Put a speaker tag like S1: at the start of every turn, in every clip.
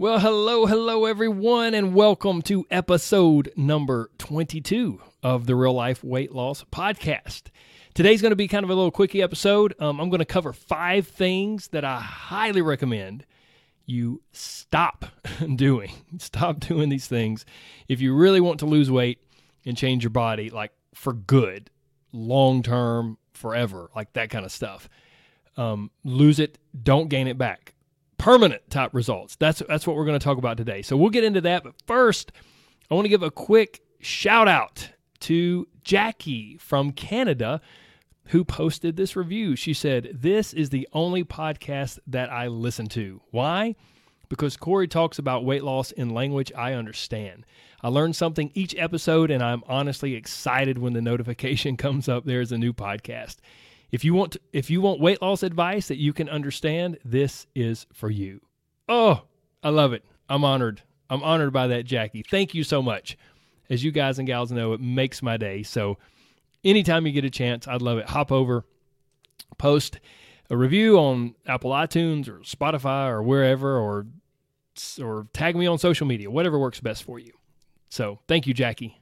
S1: Well, hello, hello, everyone, and welcome to episode number 22 of the Real Life Weight Loss Podcast. Today's going to be kind of a little quickie episode. Um, I'm going to cover five things that I highly recommend you stop doing. Stop doing these things if you really want to lose weight and change your body, like for good, long term, forever, like that kind of stuff. Um, lose it, don't gain it back permanent top results. That's that's what we're going to talk about today. So we'll get into that, but first, I want to give a quick shout out to Jackie from Canada who posted this review. She said, "This is the only podcast that I listen to. Why? Because Corey talks about weight loss in language I understand. I learn something each episode, and I'm honestly excited when the notification comes up. There's a new podcast." If you want to, if you want weight loss advice that you can understand, this is for you. Oh, I love it. I'm honored. I'm honored by that, Jackie. Thank you so much. As you guys and gals know, it makes my day. So anytime you get a chance, I'd love it. Hop over, post a review on Apple iTunes or Spotify or wherever or or tag me on social media, whatever works best for you. So, thank you, Jackie.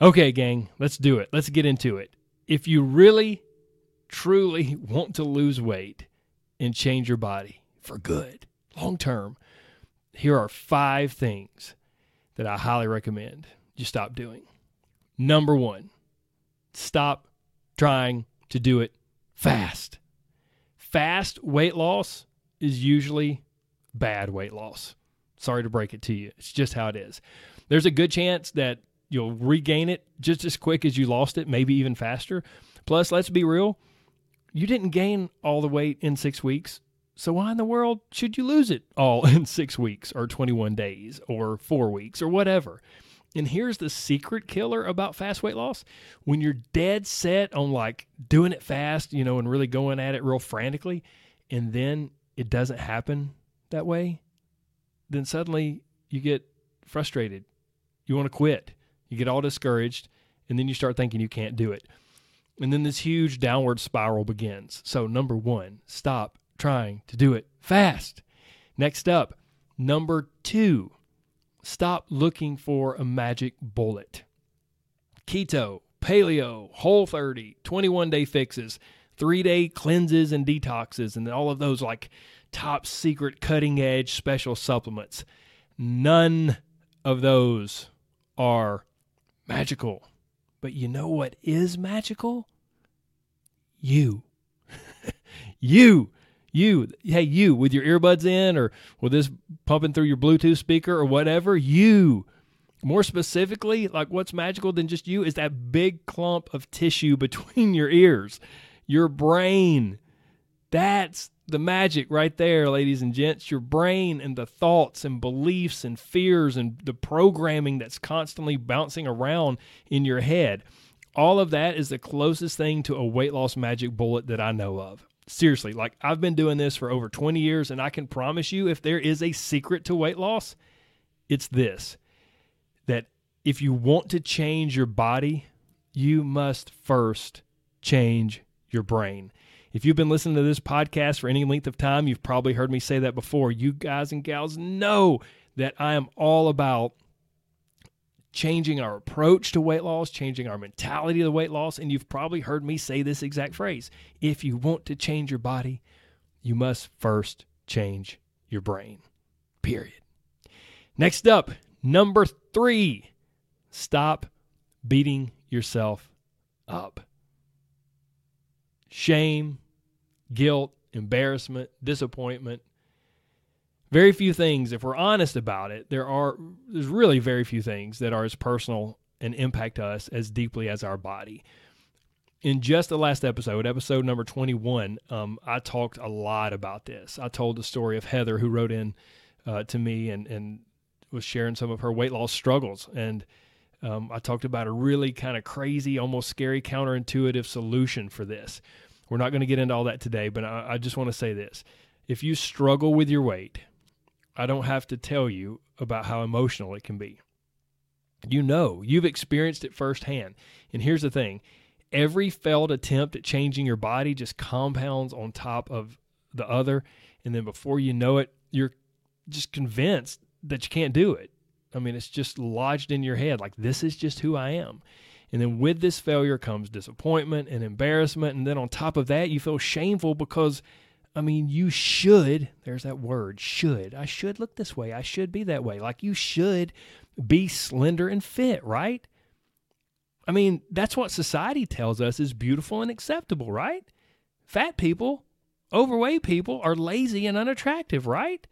S1: Okay, gang, let's do it. Let's get into it. If you really truly want to lose weight and change your body for good, long term, here are five things that I highly recommend you stop doing. Number one, stop trying to do it fast. Fast weight loss is usually bad weight loss. Sorry to break it to you. It's just how it is. There's a good chance that you'll regain it just as quick as you lost it, maybe even faster. Plus, let's be real, you didn't gain all the weight in six weeks. So why in the world should you lose it all in six weeks or 21 days or four weeks or whatever? And here's the secret killer about fast weight loss. When you're dead set on like doing it fast, you know, and really going at it real frantically, and then it doesn't happen that way, then suddenly you get frustrated. You want to quit. You get all discouraged, and then you start thinking you can't do it. And then this huge downward spiral begins. So, number one, stop trying to do it fast. Next up, number two, stop looking for a magic bullet. Keto, paleo, whole 30, 21 day fixes, three day cleanses and detoxes, and all of those like top secret cutting edge special supplements. None of those are magical. But you know what is magical? You. you. You. Hey, you with your earbuds in or with this pumping through your Bluetooth speaker or whatever. You. More specifically, like what's magical than just you is that big clump of tissue between your ears, your brain. That's the magic right there, ladies and gents. Your brain and the thoughts and beliefs and fears and the programming that's constantly bouncing around in your head. All of that is the closest thing to a weight loss magic bullet that I know of. Seriously, like I've been doing this for over 20 years, and I can promise you if there is a secret to weight loss, it's this that if you want to change your body, you must first change your brain. If you've been listening to this podcast for any length of time, you've probably heard me say that before. You guys and gals know that I am all about changing our approach to weight loss, changing our mentality to weight loss. And you've probably heard me say this exact phrase if you want to change your body, you must first change your brain. Period. Next up, number three, stop beating yourself up. Shame, guilt, embarrassment, disappointment. Very few things, if we're honest about it, there are there's really very few things that are as personal and impact us as deeply as our body. In just the last episode, episode number 21, um, I talked a lot about this. I told the story of Heather who wrote in uh, to me and, and was sharing some of her weight loss struggles, and um, I talked about a really kind of crazy, almost scary, counterintuitive solution for this. We're not going to get into all that today, but I, I just want to say this: if you struggle with your weight, I don't have to tell you about how emotional it can be. You know, you've experienced it firsthand. And here's the thing every failed attempt at changing your body just compounds on top of the other. And then before you know it, you're just convinced that you can't do it. I mean, it's just lodged in your head like, this is just who I am. And then with this failure comes disappointment and embarrassment. And then on top of that, you feel shameful because, I mean, you should, there's that word, should. I should look this way. I should be that way. Like you should be slender and fit, right? I mean, that's what society tells us is beautiful and acceptable, right? Fat people, overweight people are lazy and unattractive, right?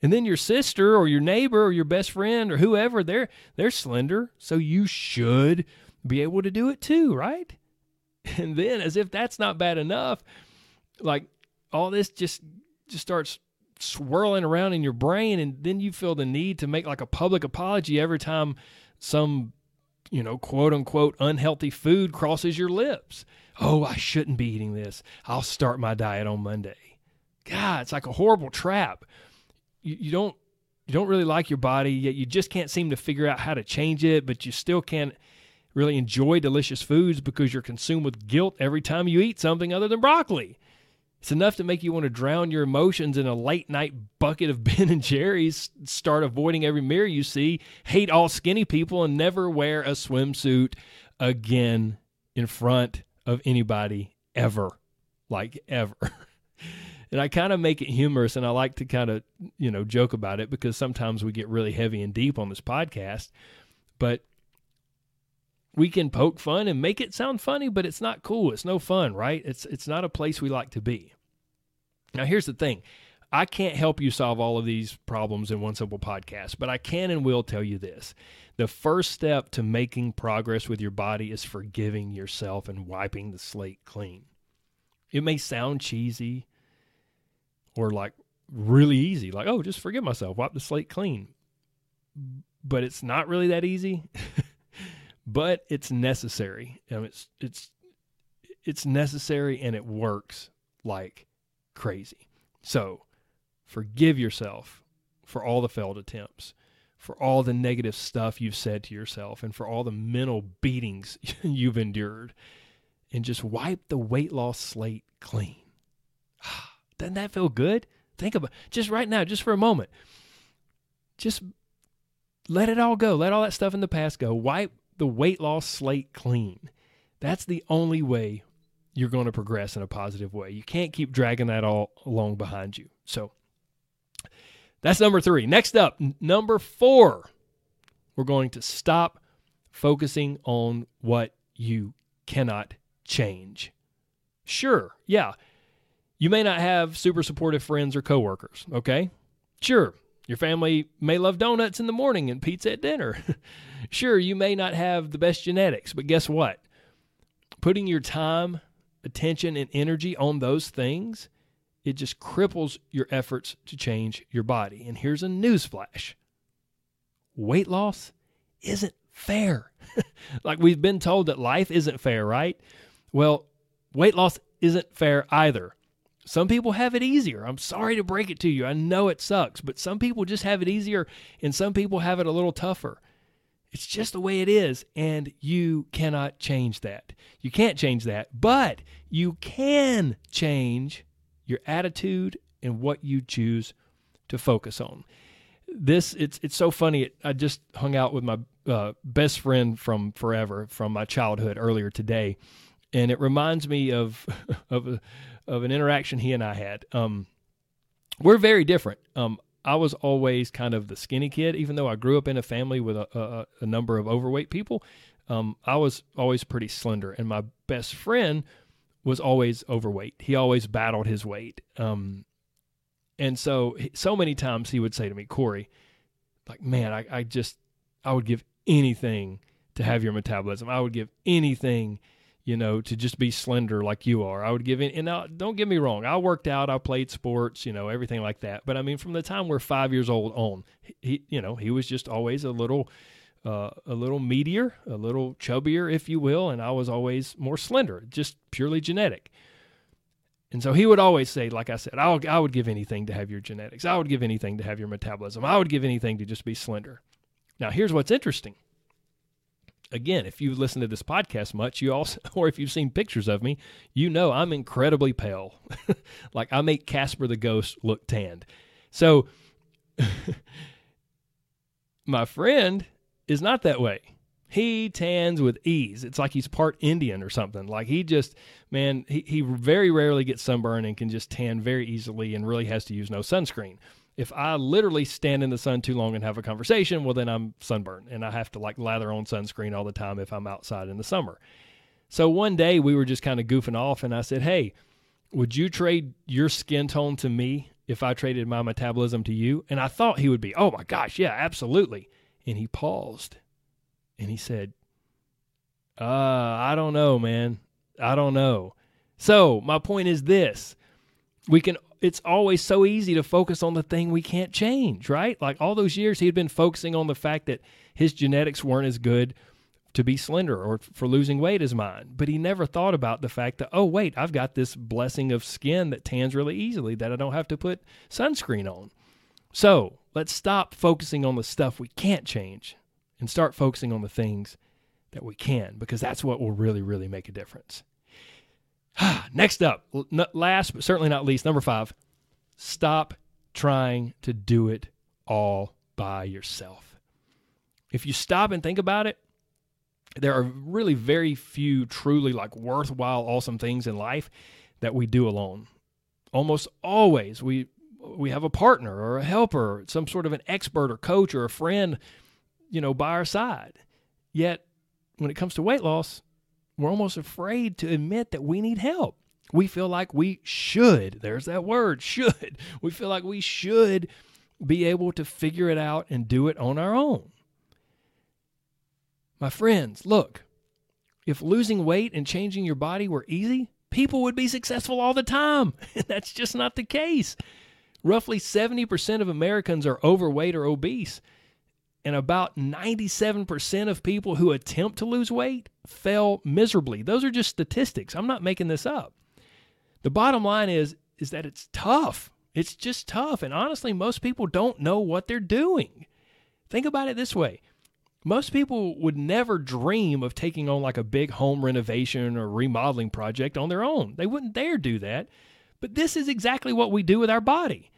S1: And then your sister or your neighbor or your best friend or whoever, they're they're slender, so you should be able to do it too, right? And then as if that's not bad enough, like all this just just starts swirling around in your brain and then you feel the need to make like a public apology every time some you know, quote unquote unhealthy food crosses your lips. Oh, I shouldn't be eating this. I'll start my diet on Monday. God, it's like a horrible trap. You, you don't you don't really like your body, yet you just can't seem to figure out how to change it, but you still can't really enjoy delicious foods because you're consumed with guilt every time you eat something other than broccoli. It's enough to make you want to drown your emotions in a late night bucket of Ben and Jerry's, start avoiding every mirror you see, hate all skinny people, and never wear a swimsuit again in front of anybody ever. Like ever. and I kind of make it humorous and I like to kind of, you know, joke about it because sometimes we get really heavy and deep on this podcast. But we can poke fun and make it sound funny, but it's not cool. It's no fun, right? It's it's not a place we like to be. Now, here's the thing I can't help you solve all of these problems in one simple podcast, but I can and will tell you this. The first step to making progress with your body is forgiving yourself and wiping the slate clean. It may sound cheesy or like really easy, like, oh, just forgive myself, wipe the slate clean. But it's not really that easy. but it's necessary. I it's it's it's necessary and it works like crazy. So forgive yourself for all the failed attempts, for all the negative stuff you've said to yourself, and for all the mental beatings you've endured. And just wipe the weight loss slate clean. Doesn't that feel good? Think about just right now, just for a moment. Just let it all go. Let all that stuff in the past go. Wipe the weight loss slate clean. That's the only way you're going to progress in a positive way. You can't keep dragging that all along behind you. So that's number three. Next up, number four, we're going to stop focusing on what you cannot change. Sure, yeah, you may not have super supportive friends or coworkers, okay? Sure, your family may love donuts in the morning and pizza at dinner. sure, you may not have the best genetics, but guess what? Putting your time attention and energy on those things, it just cripples your efforts to change your body. And here's a newsflash weight loss isn't fair. like we've been told that life isn't fair, right? Well, weight loss isn't fair either. Some people have it easier. I'm sorry to break it to you. I know it sucks, but some people just have it easier and some people have it a little tougher. It's just the way it is, and you cannot change that. You can't change that, but you can change your attitude and what you choose to focus on. This it's it's so funny. I just hung out with my uh, best friend from forever, from my childhood earlier today, and it reminds me of of of an interaction he and I had. Um, we're very different. Um, I was always kind of the skinny kid, even though I grew up in a family with a, a, a number of overweight people. Um, I was always pretty slender, and my best friend was always overweight. He always battled his weight. Um, and so, so many times he would say to me, Corey, like, man, I, I just, I would give anything to have your metabolism. I would give anything, you know, to just be slender like you are. I would give in, and don't get me wrong, I worked out, I played sports, you know, everything like that. But I mean, from the time we're five years old on, he, you know, he was just always a little, uh, a little meatier, a little chubbier, if you will, and I was always more slender, just purely genetic. And so he would always say, like I said, I I would give anything to have your genetics. I would give anything to have your metabolism. I would give anything to just be slender. Now, here's what's interesting again, if you've listened to this podcast much, you also, or if you've seen pictures of me, you know I'm incredibly pale. like I make Casper the Ghost look tanned. So my friend is not that way. He tans with ease. It's like he's part Indian or something. Like he just, man, he, he very rarely gets sunburn and can just tan very easily and really has to use no sunscreen if I literally stand in the sun too long and have a conversation, well, then I'm sunburned and I have to like lather on sunscreen all the time if I'm outside in the summer. So one day we were just kind of goofing off and I said, Hey, would you trade your skin tone to me if I traded my metabolism to you? And I thought he would be, Oh my gosh, yeah, absolutely. And he paused and he said, Uh, I don't know, man. I don't know. So my point is this we can it's always so easy to focus on the thing we can't change, right? Like all those years he had been focusing on the fact that his genetics weren't as good to be slender or for losing weight as mine. But he never thought about the fact that, oh, wait, I've got this blessing of skin that tans really easily that I don't have to put sunscreen on. So let's stop focusing on the stuff we can't change and start focusing on the things that we can, because that's what will really, really make a difference. Next up, last but certainly not least, number five, stop trying to do it all by yourself. If you stop and think about it, there are really very few truly like worthwhile, awesome things in life that we do alone. Almost always we we have a partner or a helper, some sort of an expert or coach or a friend, you know, by our side. Yet when it comes to weight loss, we're almost afraid to admit that we need help. We feel like we should, there's that word, should. We feel like we should be able to figure it out and do it on our own. My friends, look, if losing weight and changing your body were easy, people would be successful all the time. That's just not the case. Roughly 70% of Americans are overweight or obese and about 97% of people who attempt to lose weight fail miserably. Those are just statistics. I'm not making this up. The bottom line is is that it's tough. It's just tough and honestly most people don't know what they're doing. Think about it this way. Most people would never dream of taking on like a big home renovation or remodeling project on their own. They wouldn't dare do that. But this is exactly what we do with our body.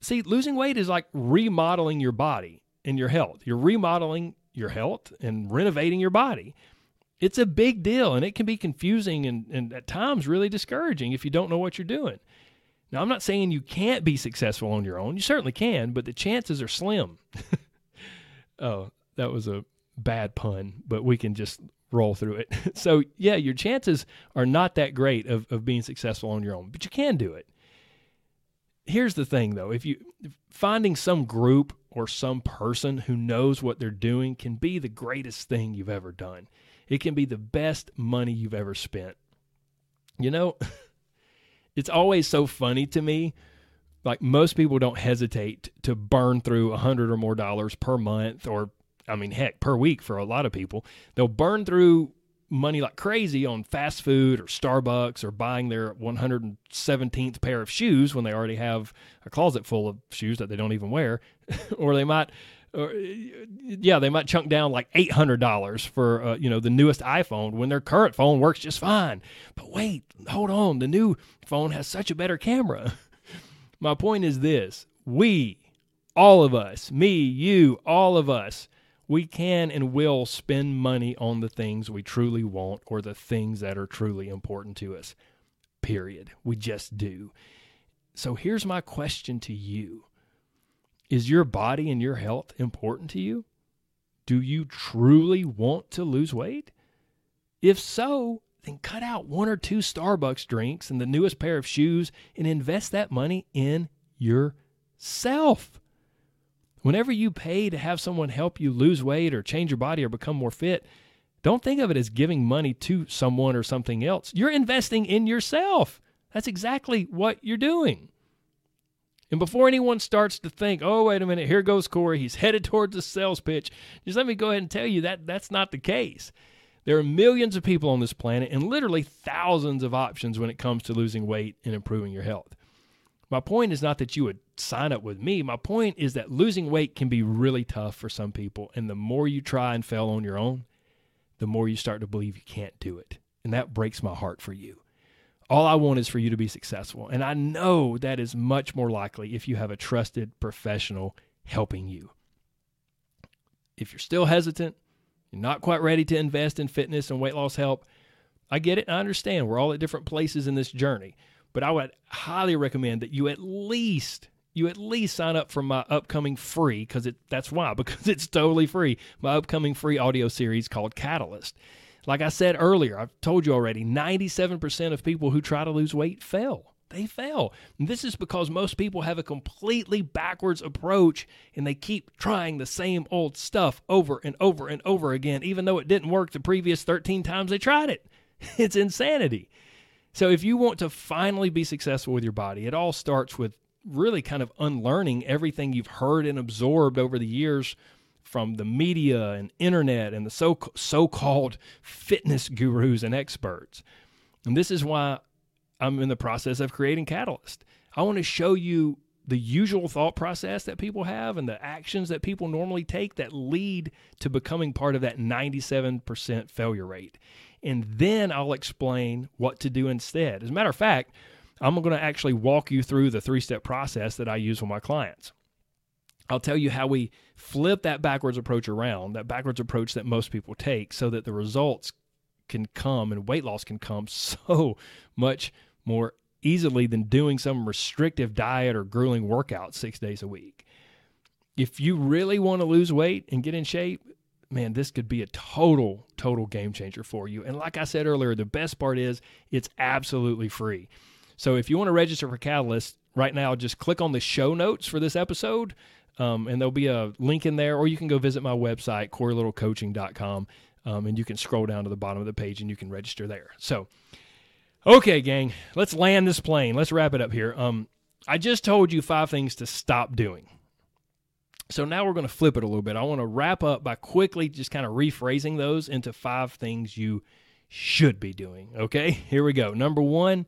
S1: See, losing weight is like remodeling your body in your health. You're remodeling your health and renovating your body. It's a big deal and it can be confusing and, and at times really discouraging if you don't know what you're doing. Now, I'm not saying you can't be successful on your own. You certainly can, but the chances are slim. oh, that was a bad pun, but we can just roll through it. so, yeah, your chances are not that great of, of being successful on your own, but you can do it. Here's the thing though, if you finding some group or some person who knows what they're doing can be the greatest thing you've ever done. It can be the best money you've ever spent. You know, it's always so funny to me. Like most people don't hesitate to burn through a hundred or more dollars per month, or I mean, heck, per week for a lot of people. They'll burn through money like crazy on fast food or Starbucks or buying their 117th pair of shoes when they already have a closet full of shoes that they don't even wear. or they might, or, yeah, they might chunk down like $800 for, uh, you know, the newest iPhone when their current phone works just fine. But wait, hold on. The new phone has such a better camera. My point is this we, all of us, me, you, all of us, we can and will spend money on the things we truly want or the things that are truly important to us. Period. We just do. So here's my question to you Is your body and your health important to you? Do you truly want to lose weight? If so, then cut out one or two Starbucks drinks and the newest pair of shoes and invest that money in yourself. Whenever you pay to have someone help you lose weight or change your body or become more fit, Don't think of it as giving money to someone or something else. You're investing in yourself. That's exactly what you're doing. And before anyone starts to think, oh, wait a minute, here goes Corey, he's headed towards a sales pitch, just let me go ahead and tell you that that's not the case. There are millions of people on this planet and literally thousands of options when it comes to losing weight and improving your health. My point is not that you would sign up with me. My point is that losing weight can be really tough for some people. And the more you try and fail on your own, the more you start to believe you can't do it. And that breaks my heart for you. All I want is for you to be successful. And I know that is much more likely if you have a trusted professional helping you. If you're still hesitant, you're not quite ready to invest in fitness and weight loss help, I get it. I understand. We're all at different places in this journey. But I would highly recommend that you at least you at least sign up for my upcoming free because it that's why because it's totally free my upcoming free audio series called catalyst. Like i said earlier i've told you already 97% of people who try to lose weight fail. They fail. And this is because most people have a completely backwards approach and they keep trying the same old stuff over and over and over again even though it didn't work the previous 13 times they tried it. It's insanity so, if you want to finally be successful with your body, it all starts with really kind of unlearning everything you've heard and absorbed over the years from the media and internet and the so so-called fitness gurus and experts. And this is why I'm in the process of creating Catalyst. I want to show you the usual thought process that people have and the actions that people normally take that lead to becoming part of that 97% failure rate and then I'll explain what to do instead. As a matter of fact, I'm going to actually walk you through the three step process that I use with my clients. I'll tell you how we flip that backwards approach around, that backwards approach that most people take, so that the results can come and weight loss can come so much more easily than doing some restrictive diet or grueling workout six days a week. If you really want to lose weight and get in shape, man, this could be a total, total game changer for you. And like I said earlier, the best part is it's absolutely free. So if you want to register for Catalyst right now, just click on the show notes for this episode. Um, and there'll be a link in there, or you can go visit my website, CoreyLittleCoaching.com, um, and you can scroll down to the bottom of the page and you can register there. So, okay, gang, let's land this plane. Let's wrap it up here. Um, I just told you five things to stop doing. So now we're going to flip it a little bit. I want to wrap up by quickly just kind of rephrasing those into five things you should be doing. Okay, here we go. Number one,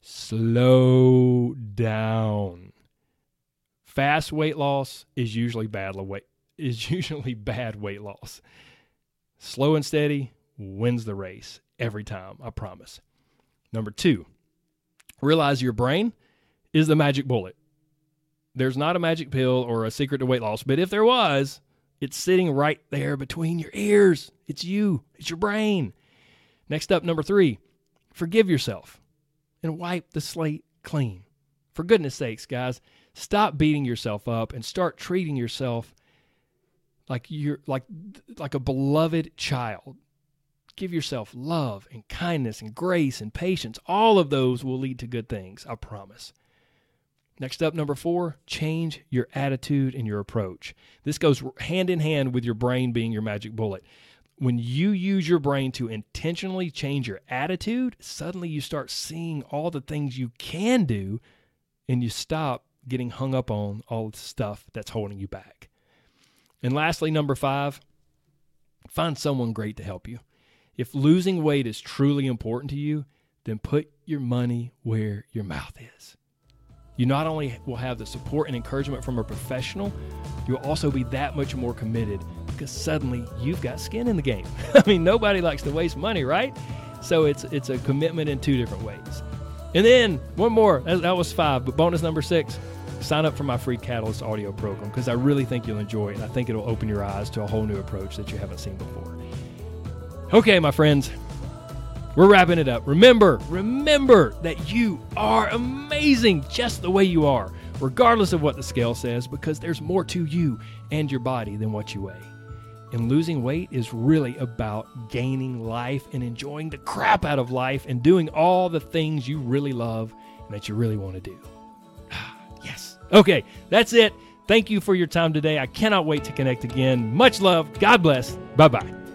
S1: slow down. Fast weight loss is usually bad weight is usually bad weight loss. Slow and steady wins the race every time, I promise. Number 2, realize your brain is the magic bullet there's not a magic pill or a secret to weight loss, but if there was, it's sitting right there between your ears. It's you, it's your brain. Next up, number three, forgive yourself and wipe the slate clean. For goodness sakes, guys, stop beating yourself up and start treating yourself like you're like like a beloved child. Give yourself love and kindness and grace and patience. All of those will lead to good things, I promise. Next up, number four, change your attitude and your approach. This goes hand in hand with your brain being your magic bullet. When you use your brain to intentionally change your attitude, suddenly you start seeing all the things you can do and you stop getting hung up on all the stuff that's holding you back. And lastly, number five, find someone great to help you. If losing weight is truly important to you, then put your money where your mouth is. You not only will have the support and encouragement from a professional, you'll also be that much more committed because suddenly you've got skin in the game. I mean, nobody likes to waste money, right? So it's it's a commitment in two different ways. And then one more. That, was five, but bonus number six. Sign up for my free Catalyst audio program because I really think you'll enjoy it, and I think it'll open your eyes to a whole new approach that you haven't seen before. Okay, my friends, we're wrapping it up. Remember, remember that you are amazing just the way you are, regardless of what the scale says, because there's more to you and your body than what you weigh. And losing weight is really about gaining life and enjoying the crap out of life and doing all the things you really love and that you really want to do. yes. Okay, that's it. Thank you for your time today. I cannot wait to connect again. Much love. God bless. Bye bye.